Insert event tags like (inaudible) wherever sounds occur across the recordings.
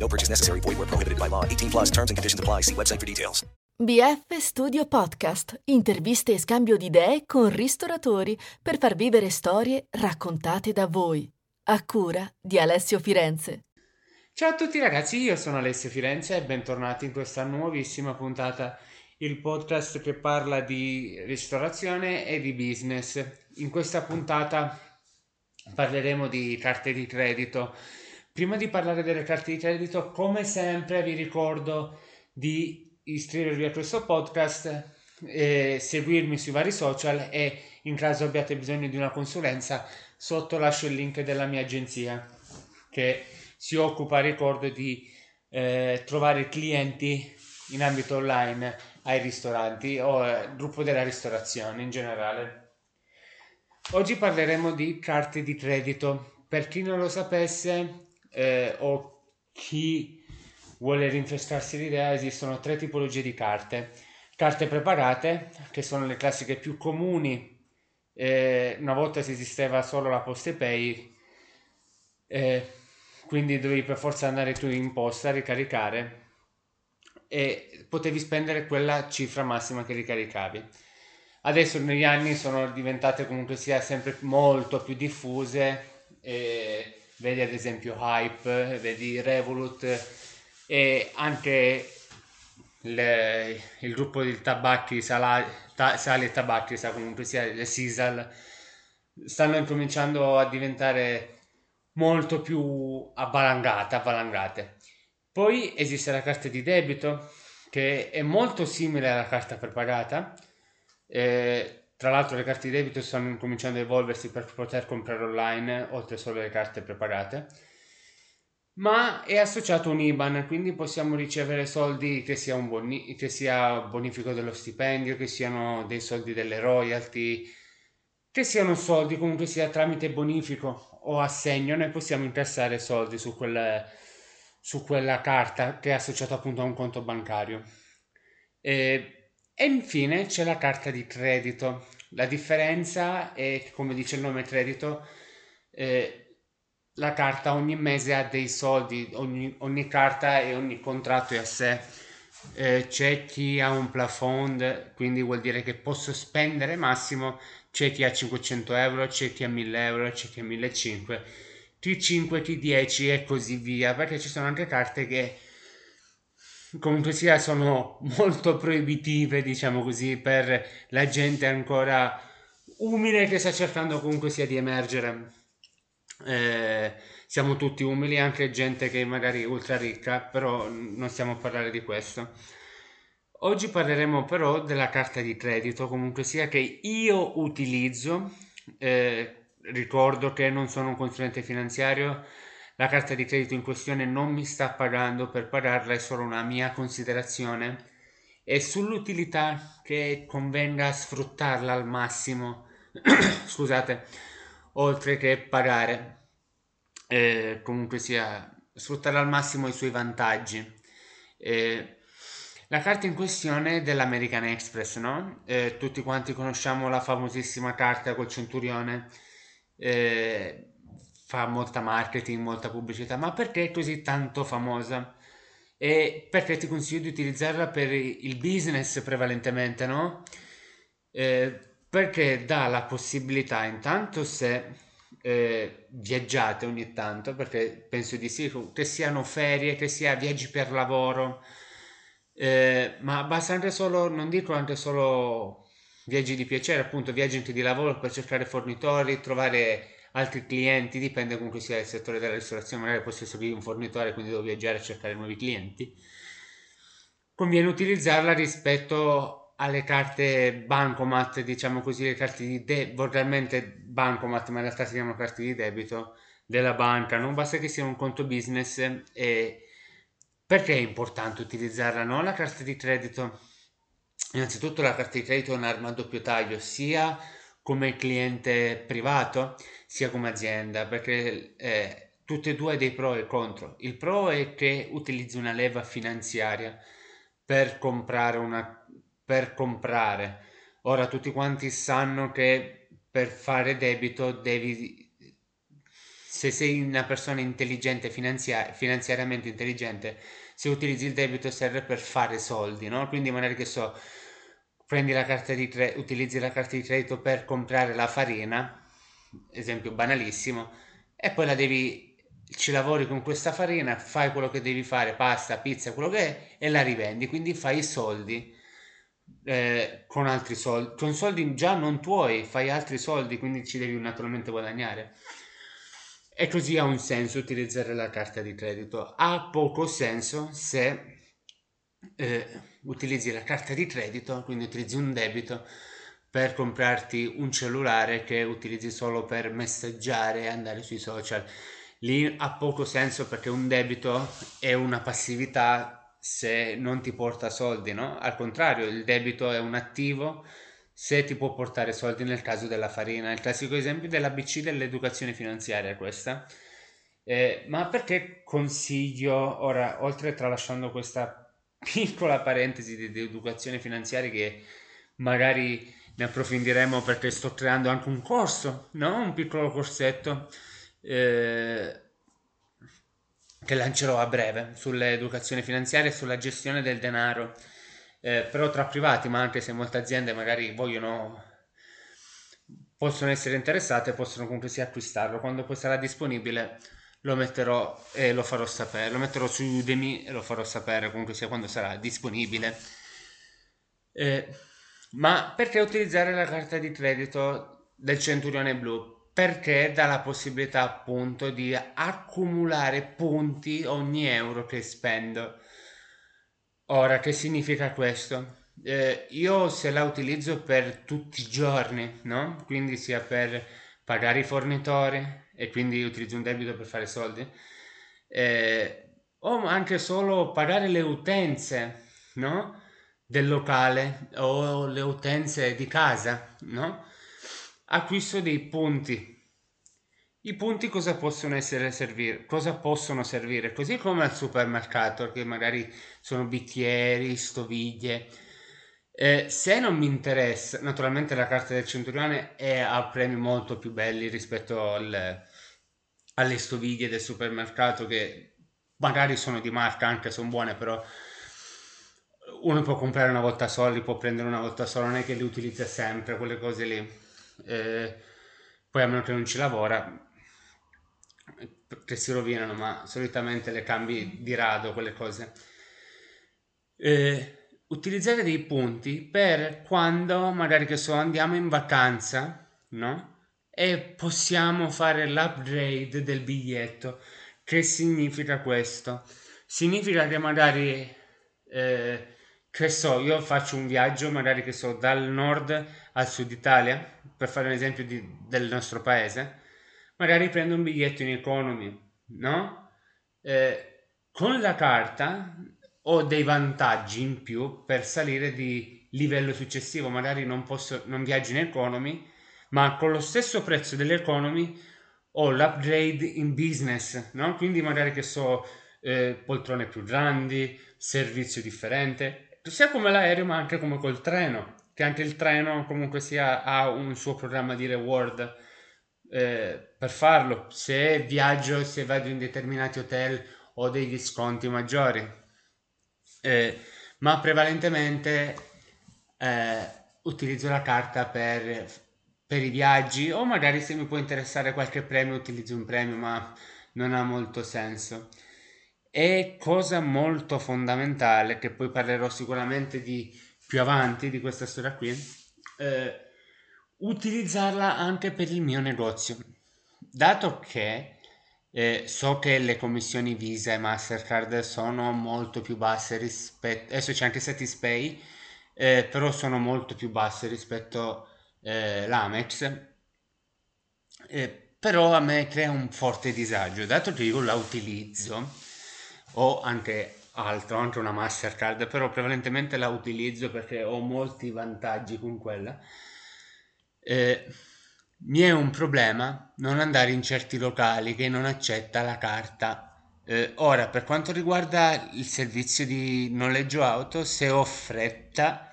No purchase necessary. Void where prohibited by law. 18 plus terms and conditions apply. See website for details. BF Studio Podcast. Interviste e scambio di idee con ristoratori per far vivere storie raccontate da voi. A cura di Alessio Firenze. Ciao a tutti ragazzi, io sono Alessio Firenze e bentornati in questa nuovissima puntata, il podcast che parla di ristorazione e di business. In questa puntata parleremo di carte di credito. Prima di parlare delle carte di credito, come sempre vi ricordo di iscrivervi a questo podcast, eh, seguirmi sui vari social e in caso abbiate bisogno di una consulenza, sotto lascio il link della mia agenzia che si occupa, ricordo, di eh, trovare clienti in ambito online ai ristoranti o al eh, gruppo della ristorazione in generale. Oggi parleremo di carte di credito. Per chi non lo sapesse eh, o chi vuole rinfrescarsi l'idea, esistono tre tipologie di carte. Carte preparate, che sono le classiche più comuni. Eh, una volta si esisteva solo la PostePay. Eh, quindi dovevi per forza andare tu in posta, ricaricare e potevi spendere quella cifra massima che ricaricavi. Adesso negli anni sono diventate comunque sia sempre molto più diffuse, e vedi ad esempio Hype, vedi Revolut e anche le, il gruppo di tabacchi, Sala, ta, Sali e Tabacchi, sa comunque sia le Sisal, stanno incominciando a diventare molto più avvalangata, avvalangate. Poi esiste la carta di debito che è molto simile alla carta prepagata. Eh, tra l'altro le carte di debito stanno cominciando a evolversi per poter comprare online oltre solo le carte prepagate. Ma è associato un IBAN, quindi possiamo ricevere soldi che sia boni- che sia bonifico dello stipendio, che siano dei soldi delle royalty, che siano soldi comunque sia tramite bonifico o assegno noi possiamo incassare soldi su, quel, su quella carta che è associata appunto a un conto bancario. E, e infine c'è la carta di credito. La differenza è come dice il nome credito, eh, la carta ogni mese ha dei soldi, ogni, ogni carta e ogni contratto è a sé. Eh, c'è chi ha un plafond, quindi vuol dire che posso spendere massimo c'è chi ha 500 euro, c'è chi ha 1000 euro, c'è chi ha 1500, T5, T10 e così via, perché ci sono anche carte che comunque sia sono molto proibitive, diciamo così, per la gente ancora umile che sta cercando comunque sia di emergere. Eh, siamo tutti umili, anche gente che magari è ultra ricca, però non stiamo a parlare di questo. Oggi parleremo però della carta di credito, comunque sia che io utilizzo, eh, ricordo che non sono un consulente finanziario, la carta di credito in questione non mi sta pagando per pagarla, è solo una mia considerazione e sull'utilità che convenga sfruttarla al massimo, (clears throat) scusate, oltre che pagare, eh, comunque sia sfruttare al massimo i suoi vantaggi. Eh, la carta in questione è dell'American Express, no? Eh, tutti quanti conosciamo la famosissima carta col centurione, eh, fa molta marketing, molta pubblicità, ma perché è così tanto famosa? E perché ti consiglio di utilizzarla per il business prevalentemente, no? Eh, perché dà la possibilità, intanto se eh, viaggiate ogni tanto, perché penso di sì, che siano ferie, che sia viaggi per lavoro, eh, ma basta anche solo, non dico anche solo viaggi di piacere, appunto viaggi anche di lavoro per cercare fornitori, trovare altri clienti, dipende comunque sia il settore della ristorazione, magari posso essere un fornitore, quindi devo viaggiare a cercare nuovi clienti. Conviene utilizzarla rispetto alle carte bancomat, diciamo così, le carte di de- volgarmente bancomat, ma in realtà si chiamano carte di debito della banca. Non basta che sia un conto business e perché è importante utilizzarla? No? La carta di credito, innanzitutto la carta di credito è un'arma a doppio taglio, sia come cliente privato, sia come azienda, perché eh, tutte e due dei pro e contro. Il pro è che utilizzi una leva finanziaria per comprare una per comprare. Ora tutti quanti sanno che per fare debito devi se sei una persona intelligente, finanzia- finanziariamente intelligente, se utilizzi il debito serve per fare soldi, no? Quindi magari che so, prendi la carta di credito, utilizzi la carta di credito per comprare la farina, esempio banalissimo, e poi la devi, ci lavori con questa farina, fai quello che devi fare, pasta, pizza, quello che è, e la rivendi, quindi fai i soldi. Eh, con altri soldi, con soldi già non tuoi, fai altri soldi, quindi ci devi naturalmente guadagnare. E così ha un senso utilizzare la carta di credito. Ha poco senso se eh, utilizzi la carta di credito, quindi utilizzi un debito per comprarti un cellulare che utilizzi solo per messaggiare e andare sui social. Lì ha poco senso perché un debito è una passività se non ti porta soldi, no? Al contrario, il debito è un attivo se ti può portare soldi nel caso della farina. Il classico esempio dell'ABC dell'educazione finanziaria questa. Eh, ma perché consiglio, ora, oltre tralasciando questa piccola parentesi di, di educazione finanziaria che magari ne approfondiremo perché sto creando anche un corso, no? Un piccolo corsetto eh, che lancerò a breve sull'educazione finanziaria e sulla gestione del denaro eh, però tra privati, ma anche se molte aziende magari vogliono, possono essere interessate, possono comunque sia acquistarlo. Quando poi sarà disponibile lo metterò e lo farò sapere, lo metterò su Udemy e lo farò sapere comunque sia quando sarà disponibile. Eh, ma perché utilizzare la carta di credito del centurione blu? Perché dà la possibilità appunto di accumulare punti ogni euro che spendo. Ora, che significa questo? Eh, io se la utilizzo per tutti i giorni, no? Quindi sia per pagare i fornitori e quindi utilizzo un debito per fare soldi, eh, o anche solo pagare le utenze, no? Del locale o le utenze di casa, no? Acquisto dei punti i punti cosa possono essere servire? Cosa possono servire? Così come al supermercato, che magari sono bicchieri, stoviglie. Eh, se non mi interessa, naturalmente la carta del centurione è a premi molto più belli rispetto al, alle stoviglie del supermercato che magari sono di marca, anche sono buone, però uno può comprare una volta sola, li può prendere una volta sola, non è che li utilizza sempre, quelle cose lì. Eh, poi a meno che non ci lavora, che si rovinano, ma solitamente le cambi di rado quelle cose. Eh, utilizzare dei punti per quando magari che so andiamo in vacanza, no? E possiamo fare l'upgrade del biglietto. Che significa questo? Significa che magari eh, che so, io faccio un viaggio magari che so dal nord al sud Italia, per fare un esempio di, del nostro paese, magari prendo un biglietto in economy, no? Eh, con la carta ho dei vantaggi in più per salire di livello successivo, magari non, posso, non viaggio in economy, ma con lo stesso prezzo dell'economy ho l'upgrade in business, no? Quindi magari che so, eh, poltrone più grandi, servizio differente, sia come l'aereo ma anche come col treno, che anche il treno comunque sia ha un suo programma di reward eh, per farlo. Se viaggio, se vado in determinati hotel ho degli sconti maggiori, eh, ma prevalentemente eh, utilizzo la carta per, per i viaggi o magari se mi può interessare qualche premio utilizzo un premio, ma non ha molto senso. E cosa molto fondamentale, che poi parlerò sicuramente di più avanti di questa storia qui, eh, utilizzarla anche per il mio negozio. Dato che eh, so che le commissioni Visa e Mastercard sono molto più basse rispetto... Adesso c'è anche Satispay, eh, però sono molto più basse rispetto eh, all'Amex. Eh, però a me crea un forte disagio, dato che io la utilizzo, o anche altro, anche una Mastercard, però prevalentemente la utilizzo perché ho molti vantaggi con quella. Eh, mi è un problema non andare in certi locali che non accetta la carta. Eh, ora, per quanto riguarda il servizio di noleggio auto, se ho fretta,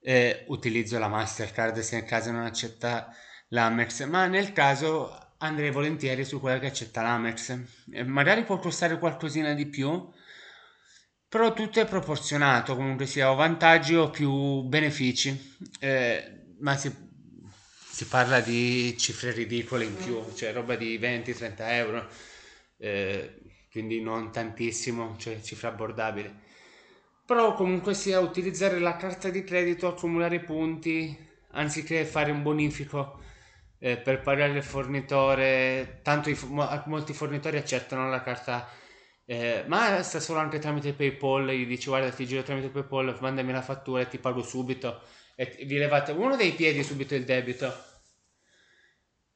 eh, utilizzo la Mastercard se nel caso non accetta l'Amex, ma nel caso andrei volentieri su quella che accetta l'Amex. Eh, magari può costare qualcosina di più, però tutto è proporzionato, comunque sia o vantaggi o più benefici, eh, ma si, si, parla di cifre ridicole in più, cioè roba di 20-30 euro, eh, quindi non tantissimo, cioè cifra abbordabile. Però comunque sia utilizzare la carta di credito, accumulare punti, anziché fare un bonifico eh, per pagare il fornitore, tanto i, molti fornitori accettano la carta eh, ma sta solo anche tramite PayPal, gli dici guarda ti giro tramite PayPal, mandami la fattura e ti pago subito e vi levate uno dei piedi subito il debito.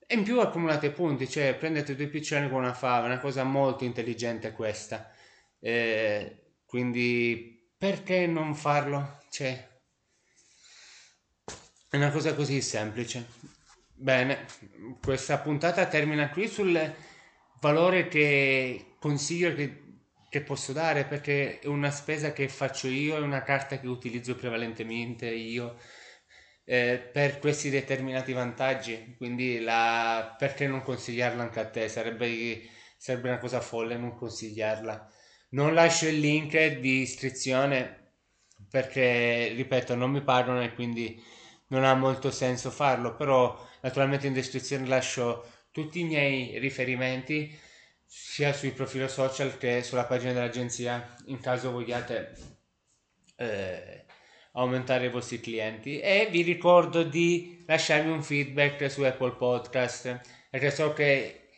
E in più accumulate punti, cioè prendete due piccioni con una fava, una cosa molto intelligente questa. Eh, quindi perché non farlo? Cioè, è una cosa così semplice. Bene, questa puntata termina qui sul valore che consiglio che, che, posso dare perché è una spesa che faccio io, è una carta che utilizzo prevalentemente io eh, per questi determinati vantaggi, quindi la, perché non consigliarla anche a te? Sarebbe, sarebbe una cosa folle non consigliarla. Non lascio il link di iscrizione perché, ripeto, non mi pagano e quindi non ha molto senso farlo, però naturalmente in descrizione lascio tutti i miei riferimenti sia sui profili social che sulla pagina dell'agenzia in caso vogliate eh, aumentare i vostri clienti. E vi ricordo di lasciarmi un feedback su Apple Podcast perché so che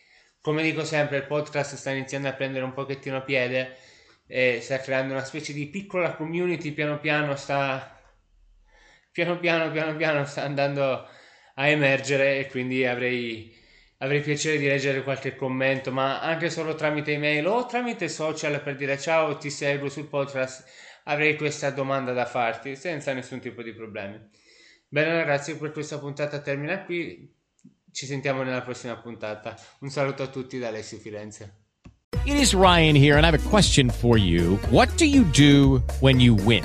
come dico sempre il podcast sta iniziando a prendere un pochettino piede e sta creando una specie di piccola community piano piano sta piano piano piano piano sta andando a emergere e quindi avrei avrei piacere di leggere qualche commento, ma anche solo tramite email o tramite social per dire ciao, ti seguo sul podcast, avrei questa domanda da farti senza nessun tipo di problemi. Bene ragazzi, per questa puntata termina qui, ci sentiamo nella prossima puntata. Un saluto a tutti da Alessio Firenze. It is Ryan here and I have a question for you. What do you do when you win?